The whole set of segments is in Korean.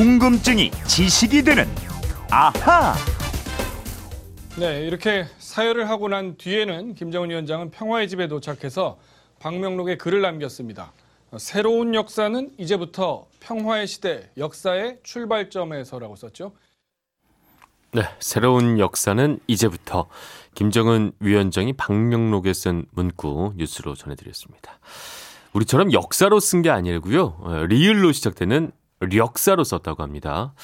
궁금증이 지식이 되는 아하. 네, 이렇게 사열을 하고 난 뒤에는 김정은 위원장은 평화의 집에 도착해서 방명록에 글을 남겼습니다. 새로운 역사는 이제부터 평화의 시대 역사의 출발점에서라고 썼죠. 네, 새로운 역사는 이제부터 김정은 위원장이 방명록에 쓴 문구 뉴스로 전해드렸습니다. 우리처럼 역사로 쓴 게 아니고요. 어, 리을로 시작되는 력사로 썼다고 합니다.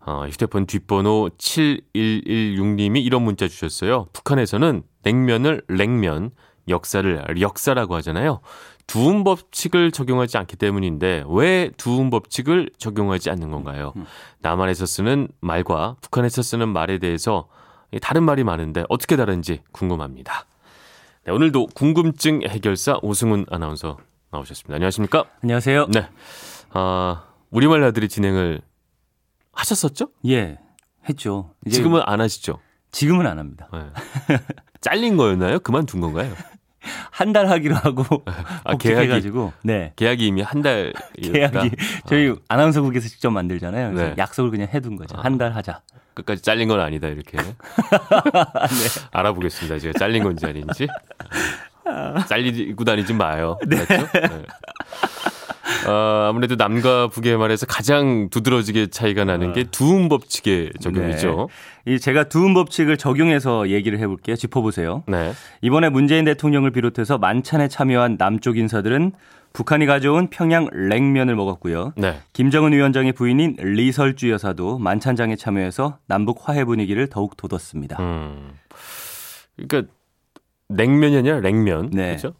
어, 휴대폰 뒷번호 7116님이 이런 문자 주셨어요. 북한에서는 냉면을 냉면, 역사를 역사라고 하잖아요. 두음 법칙을 적용하지 않기 때문인데 왜 두음 법칙을 적용하지 않는 건가요? 남한에서 쓰는 말과 북한에서 쓰는 말에 대해서 다른 말이 많은데 어떻게 다른지 궁금합니다. 네, 오늘도 궁금증 해결사 오승훈 아나운서 나오셨습니다. 안녕하십니까? 안녕하세요. 네. 아, 우리말 나들이 진행을 하셨었죠? 예, 했죠. 지금은 안 하시죠? 지금은 안 합니다. 네. 잘린 거였나요? 그만둔 건가요? 한 달 하기로 하고 아, 계약이 가지고 네. 계약이 이미 한 달. 계약이 저희 아나운서국에서 직접 만들잖아요. 네. 약속을 그냥 해둔 거죠. 한달 하자. 끝까지 잘린 건 아니다 이렇게 네. 알아보겠습니다. 제가 잘린 건지 아닌지 잘리고 다니지 마요. 맞죠? 네. 어, 아무래도 남과 북의 말에서 가장 두드러지게 차이가 나는 게 두음 법칙의 적용이죠. 네. 이 제가 두음 법칙을 적용해서 얘기를 해볼게요. 짚어보세요. 네. 이번에 문재인 대통령을 비롯해서 만찬에 참여한 남쪽 인사들은 북한이 가져온 평양 냉면을 먹었고요. 네. 김정은 위원장의 부인인 리설주 여사도 만찬장에 참여해서 남북 화해 분위기를 더욱 돋웠습니다. 음. 그러니까 냉면이 아니라 냉면. 네. 그렇죠?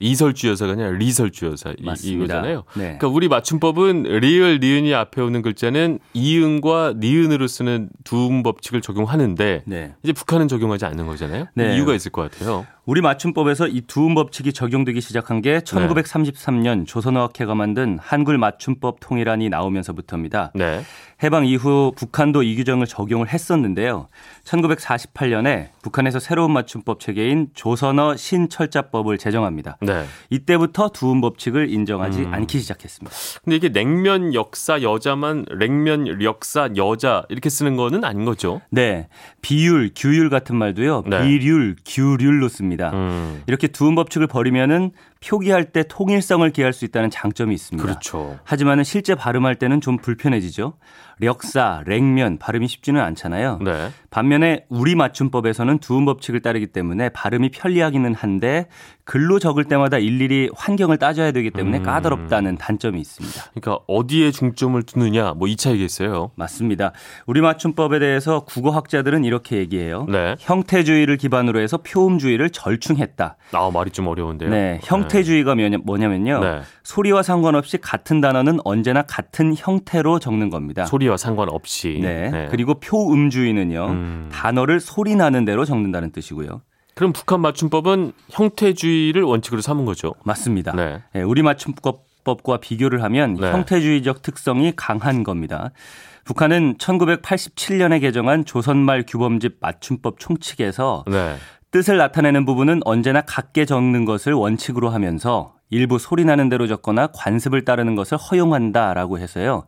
이설주 여사가 아니라 리설주 여사 맞습니다. 이거잖아요. 네. 그러니까 우리 맞춤법은 리을 니은이 앞에 오는 글자는 이응과 니은으로 쓰는 두음 법칙을 적용하는데 네. 이제 북한은 적용하지 않는 거잖아요. 네. 이유가 있을 것 같아요. 우리 맞춤법에서 이 두음 법칙이 적용되기 시작한 게 1933년 조선어학회가 만든 한글 맞춤법 통일안이 나오면서부터입니다. 네. 해방 이후 북한도 이 규정을 적용을 했었는데요. 1948년에 북한에서 새로운 맞춤법 체계인 조선어 신철자법을 제정합니다. 네. 이때부터 두음 법칙을 인정하지 음. 않기 시작했습니다. 근데 이게 냉면 역사 여자만 냉면 역사 여자 이렇게 쓰는 거는 아닌 거죠. 네. 비율, 규율 같은 말도요. 네. 비률, 규률로 씁니다. 음. 이렇게 두음 법칙을 버리면은 표기할 때 통일성을 기할 수 있다는 장점이 있습니다. 그렇죠. 하지만은 실제 발음할 때는 좀 불편해지죠. 력사, 랭면 발음이 쉽지는 않잖아요. 네. 반면에 우리 맞춤법에서는 두음 법칙을 따르기 때문에 발음이 편리하기는 한데 글로 적을 때마다 일일이 환경을 따져야 되기 때문에 음. 까다롭다는 단점이 있습니다. 그러니까 어디에 중점을 두느냐 뭐 이 차이겠어요. 맞습니다. 우리 맞춤법에 대해서 국어학자들은 이렇게 얘기해요. 네. 형태주의를 기반으로 해서 표음주의를 절충했다. 아 말이 좀 어려운데요. 네, 형태주의가 뭐냐- 뭐냐면요. 네. 소리와 상관없이 같은 단어는 언제나 같은 형태로 적는 겁니다. 소리 와 상관없이. 네. 그리고 표음주의는요. 음. 단어를 소리 나는 대로 적는다는 뜻이고요. 그럼 북한 맞춤법은 형태주의를 원칙으로 삼은 거죠. 맞습니다. 네. 네, 우리 맞춤법과 비교를 하면 네. 형태주의적 특성이 강한 겁니다. 북한은 1987년에 개정한 조선말 규범집 맞춤법 총칙에서 네. 뜻을 나타내는 부분은 언제나 같게 적는 것을 원칙으로 하면서 일부 소리 나는 대로 적거나 관습을 따르는 것을 허용한다라고 해서요.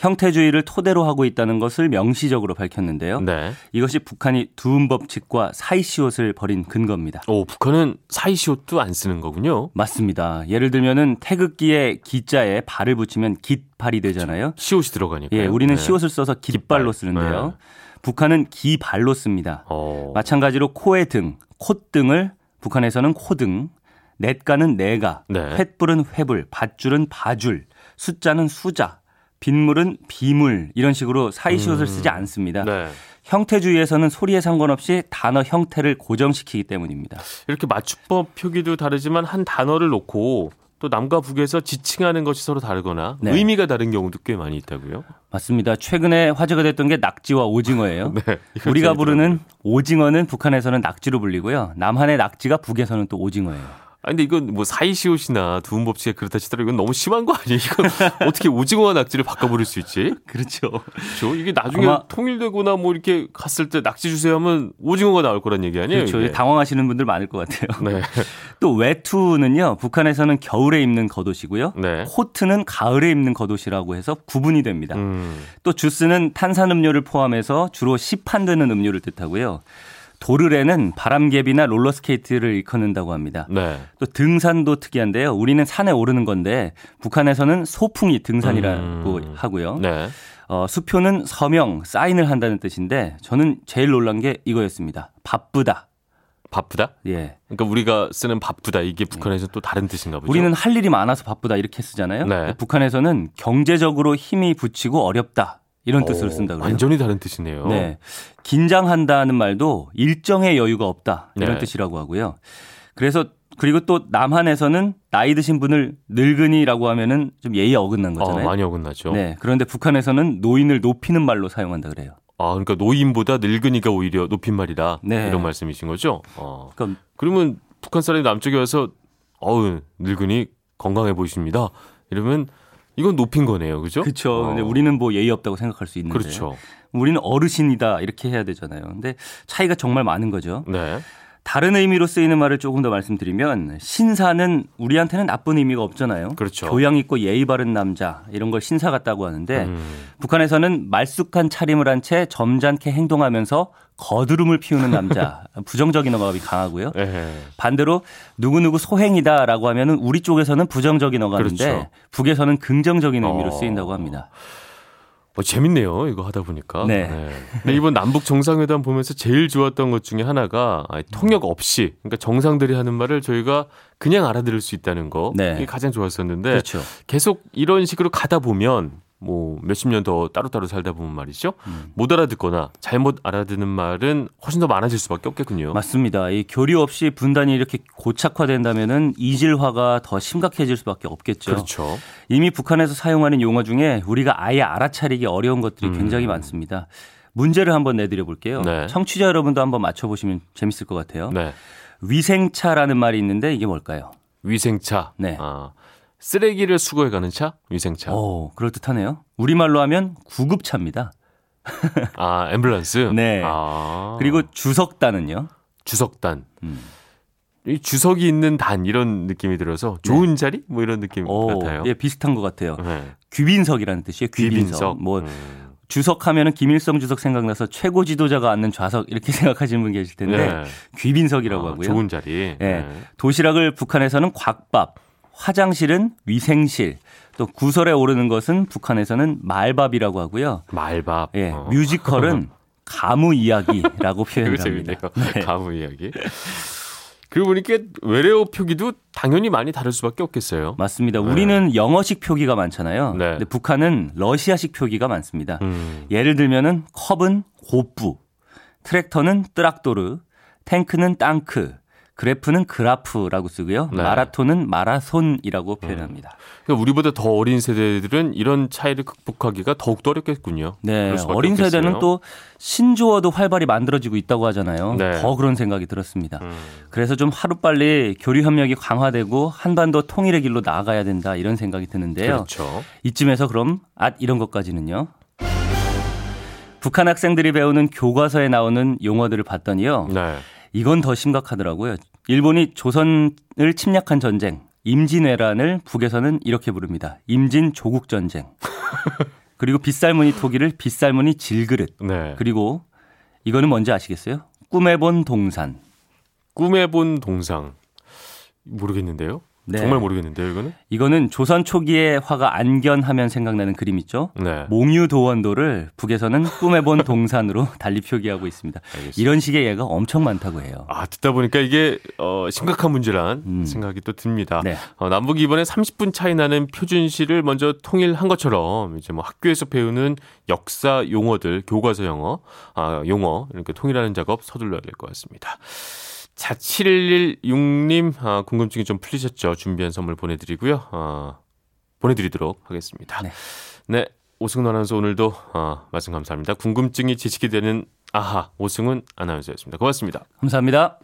형태주의를 토대로 하고 있다는 것을 명시적으로 밝혔는데요. 네. 이것이 북한이 두음 법칙과 사이시옷을 벌인 근거입니다. 오 북한은 사이시옷도 안 쓰는 거군요. 맞습니다. 예를 들면은 태극기에 기자에 발을 붙이면 깃발이 되잖아요. 시옷이 들어가니까. 예, 우리는 네. 시옷을 써서 깃발로 깃발. 쓰는데요. 네. 북한은 기발로 씁니다. 어. 마찬가지로 코의 등, 콧등을 북한에서는 코등, 냇가는 내가, 네. 횃불은 횃불, 밧줄은 바줄, 숫자는 수자, 빗물은 비물 이런 식으로 사이시옷을 쓰지 않습니다. 네. 형태주의에서는 소리에 상관없이 단어 형태를 고정시키기 때문입니다. 이렇게 맞춤법 표기도 다르지만 한 단어를 놓고 또 남과 북에서 지칭하는 것이 서로 다르거나 네. 의미가 다른 경우도 꽤 많이 있다고요. 맞습니다. 최근에 화제가 됐던 게 낙지와 오징어예요. 네. 우리가. 부르는 오징어는 북한에서는 낙지로 불리고요. 남한의 낙지가 북에서는 또 오징어예요. 아 근데 이건 뭐 사이시옷이나 두음 법칙에 그렇다 치더라도 이건 너무 심한 거 아니에요? 이건 어떻게 오징어와 낙지를 바꿔버릴 수 있지? 그렇죠. 그렇죠. 이게 나중에 아마- 통일되거나 뭐 이렇게 갔을 때 낙지 주세요 하면 오징어가 나올 거란 얘기 아니에요? 그렇죠. 이게? 당황하시는 분들 많을 것 같아요. 네. 또 외투는요, 북한에서는 겨울에 입는 겉옷이고요. 네. 코트는 가을에 입는 겉옷이라고 해서 구분이 됩니다. 음. 또 주스는 탄산음료를 포함해서 주로 시판되는 음료를 뜻하고요. 도르래는 바람개비나 롤러스케이트를 일컫는다고 합니다. 네. 또 등산도 특이한데요. 우리는 산에 오르는 건데 북한에서는 소풍이 등산이라고 음. 하고요. 네. 어, 수표는 서명, 사인을 한다는 뜻인데 저는 제일 놀란 게 이거였습니다. 바쁘다. 바쁘다? 예. 그러니까 우리가 쓰는 바쁘다 이게 북한에서 또 다른 뜻인가 보죠. 우리는 할 일이 많아서 바쁘다 이렇게 쓰잖아요. 네. 북한에서는 경제적으로 힘이 부치고 어렵다 이런 뜻으로 오, 쓴다 그래요. 완전히 다른 뜻이네요. 네. 긴장한다는 말도 일정의 여유가 없다 이런 네. 뜻이라고 하고요. 그래서 그리고 또 남한에서는 나이 드신 분을 늙은이라고 하면은 좀 예의 어긋난 어, 거잖아요. 많이 어긋나죠. 네. 그런데 북한에서는 노인을 높이는 말로 사용한다 그래요. 아, 그러니까 노인보다 늙은이가 오히려 높임말이다. 네. 이런 말씀이신 거죠? 어. 그러니까 그러면 북한 사람이 남쪽에 와서 어우, 늙은이 건강해 보이십니다. 이러면 이건 높인 거네요. 그죠? 그렇죠. 어. 근데 우리는 뭐 예의 없다고 생각할 수 있는데 그렇죠. 우리는 어르신이다 이렇게 해야 되잖아요. 근데 차이가 정말 많은 거죠. 네. 다른 의미로 쓰이는 말을 조금 더 말씀드리면 신사는 우리한테는 나쁜 의미가 없잖아요. 그렇죠. 교양 있고 예의 바른 남자 이런 걸 신사 같다고 하는데 음. 북한에서는 말쑥한 차림을 한 채 점잖게 행동하면서 거드름을 피우는 남자 부정적인 어감이 강하고요. 예. 반대로 누구누구 소행이다라고 하면은 우리 쪽에서는 부정적인 어감인데 그렇죠. 북에서는 긍정적인 의미로 어. 쓰인다고 합니다. 어, 재밌네요. 이거 하다 보니까. 네. 근데 이번 남북 정상회담 보면서 제일 좋았던 것 중에 하나가 통역 없이 그러니까 정상들이 하는 말을 저희가 그냥 알아들을 수 있다는 거. 네. 이게 가장 좋았었는데 그렇죠. 계속 이런 식으로 가다 보면 뭐 몇십 년 더 따로따로 살다 보면 말이죠. 음. 못 알아듣거나 잘못 알아듣는 말은 훨씬 더 많아질 수밖에 없겠군요. 맞습니다. 이 교류 없이 분단이 이렇게 고착화된다면은 이질화가 더 심각해질 수밖에 없겠죠. 그렇죠. 이미 북한에서 사용하는 용어 중에 우리가 아예 알아차리기 어려운 것들이 음. 굉장히 많습니다. 문제를 한번 내드려 볼게요. 네. 청취자 여러분도 한번 맞춰 보시면 재밌을 것 같아요. 네. 위생차라는 말이 있는데 이게 뭘까요? 위생차. 네. 아, 쓰레기를 수거해 가는 차? 위생차. 오, 그럴듯하네요. 우리말로 하면 구급차입니다. 아, 앰뷸런스. 네. 아. 그리고 주석단은요? 주석단. 음. 이 주석이 있는 단 이런 느낌이 들어서 좋은 자리 뭐 이런 느낌 오, 같아요. 예, 비슷한 것 같아요. 네. 귀빈석이라는 뜻이에요. 귀빈석. 귀빈석. 뭐 음. 주석 하면은 김일성 주석 생각나서 최고 지도자가 앉는 좌석 이렇게 생각하시는 분 계실 텐데 네. 귀빈석이라고 아, 하고요. 좋은 자리. 예. 도시락을 북한에서는 곽밥, 화장실은 위생실, 또 구설에 오르는 것은 북한에서는 말밥이라고 하고요. 말밥. 예, 어. 뮤지컬은 가무 이야기라고 표현을 재밌네요. 합니다. 가무 이야기. 그리고 보니까 외래어 표기도 당연히 많이 다를 수밖에 없겠어요. 맞습니다. 네. 우리는 영어식 표기가 많잖아요. 네. 근데 북한은 러시아식 표기가 많습니다. 음. 예를 들면은 컵은 고뿌, 트랙터는 뜨락도르, 탱크는 땅크, 그래프는 그라프라고 쓰고요. 네. 마라톤은 마라손이라고 표현합니다. 그러니까 우리보다 더 어린 세대들은 이런 차이를 극복하기가 더욱 더 어렵겠군요. 네, 어린 세대는 없겠어요. 또 신조어도 활발히 만들어지고 있다고 하잖아요. 네. 더 그런 생각이 들었습니다. 음. 그래서 좀 하루빨리 교류 협력이 강화되고 한반도 통일의 길로 나아가야 된다 이런 생각이 드는데요. 그렇죠. 이쯤에서 그럼 앗 이런 것까지는요. 북한 학생들이 배우는 교과서에 나오는 용어들을 봤더니요. 네. 이건 더 심각하더라고요. 일본이 조선을 침략한 전쟁, 임진왜란을 북에서는 이렇게 부릅니다. 임진 조국 전쟁. 그리고 빗살무늬 토기를 빗살무늬 질그릇. 네. 그리고 이거는 뭔지 아시겠어요? 꿈에 본 동산. 꿈에 본 동상. 모르겠는데요. 네. 정말 모르겠는데요, 이거는? 이거는 조선 초기의 화가 안견하면 생각나는 그림 있죠? 네. 몽유도원도를 북에서는 꿈에 본 동산으로 달리 표기하고 있습니다. 알겠습니다. 이런 식의 예가 엄청 많다고 해요. 아, 듣다 보니까 이게 어, 심각한 문제란 음. 생각이 또 듭니다. 네. 어, 남북이 이번에 30분 차이 나는 표준시를 먼저 통일한 것처럼 이제 뭐 학교에서 배우는 역사 용어들, 교과서 영어, 아, 용어 이렇게 통일하는 작업 서둘러야 될 것 같습니다. 자, 7116님 아, 궁금증이 좀 풀리셨죠? 준비한 선물 보내드리고요. 아, 보내드리도록 하겠습니다. 네. 네. 오승훈 아나운서 오늘도 아, 말씀 감사합니다. 궁금증이 지식이 되는 아하 오승훈 아나운서였습니다. 고맙습니다. 감사합니다.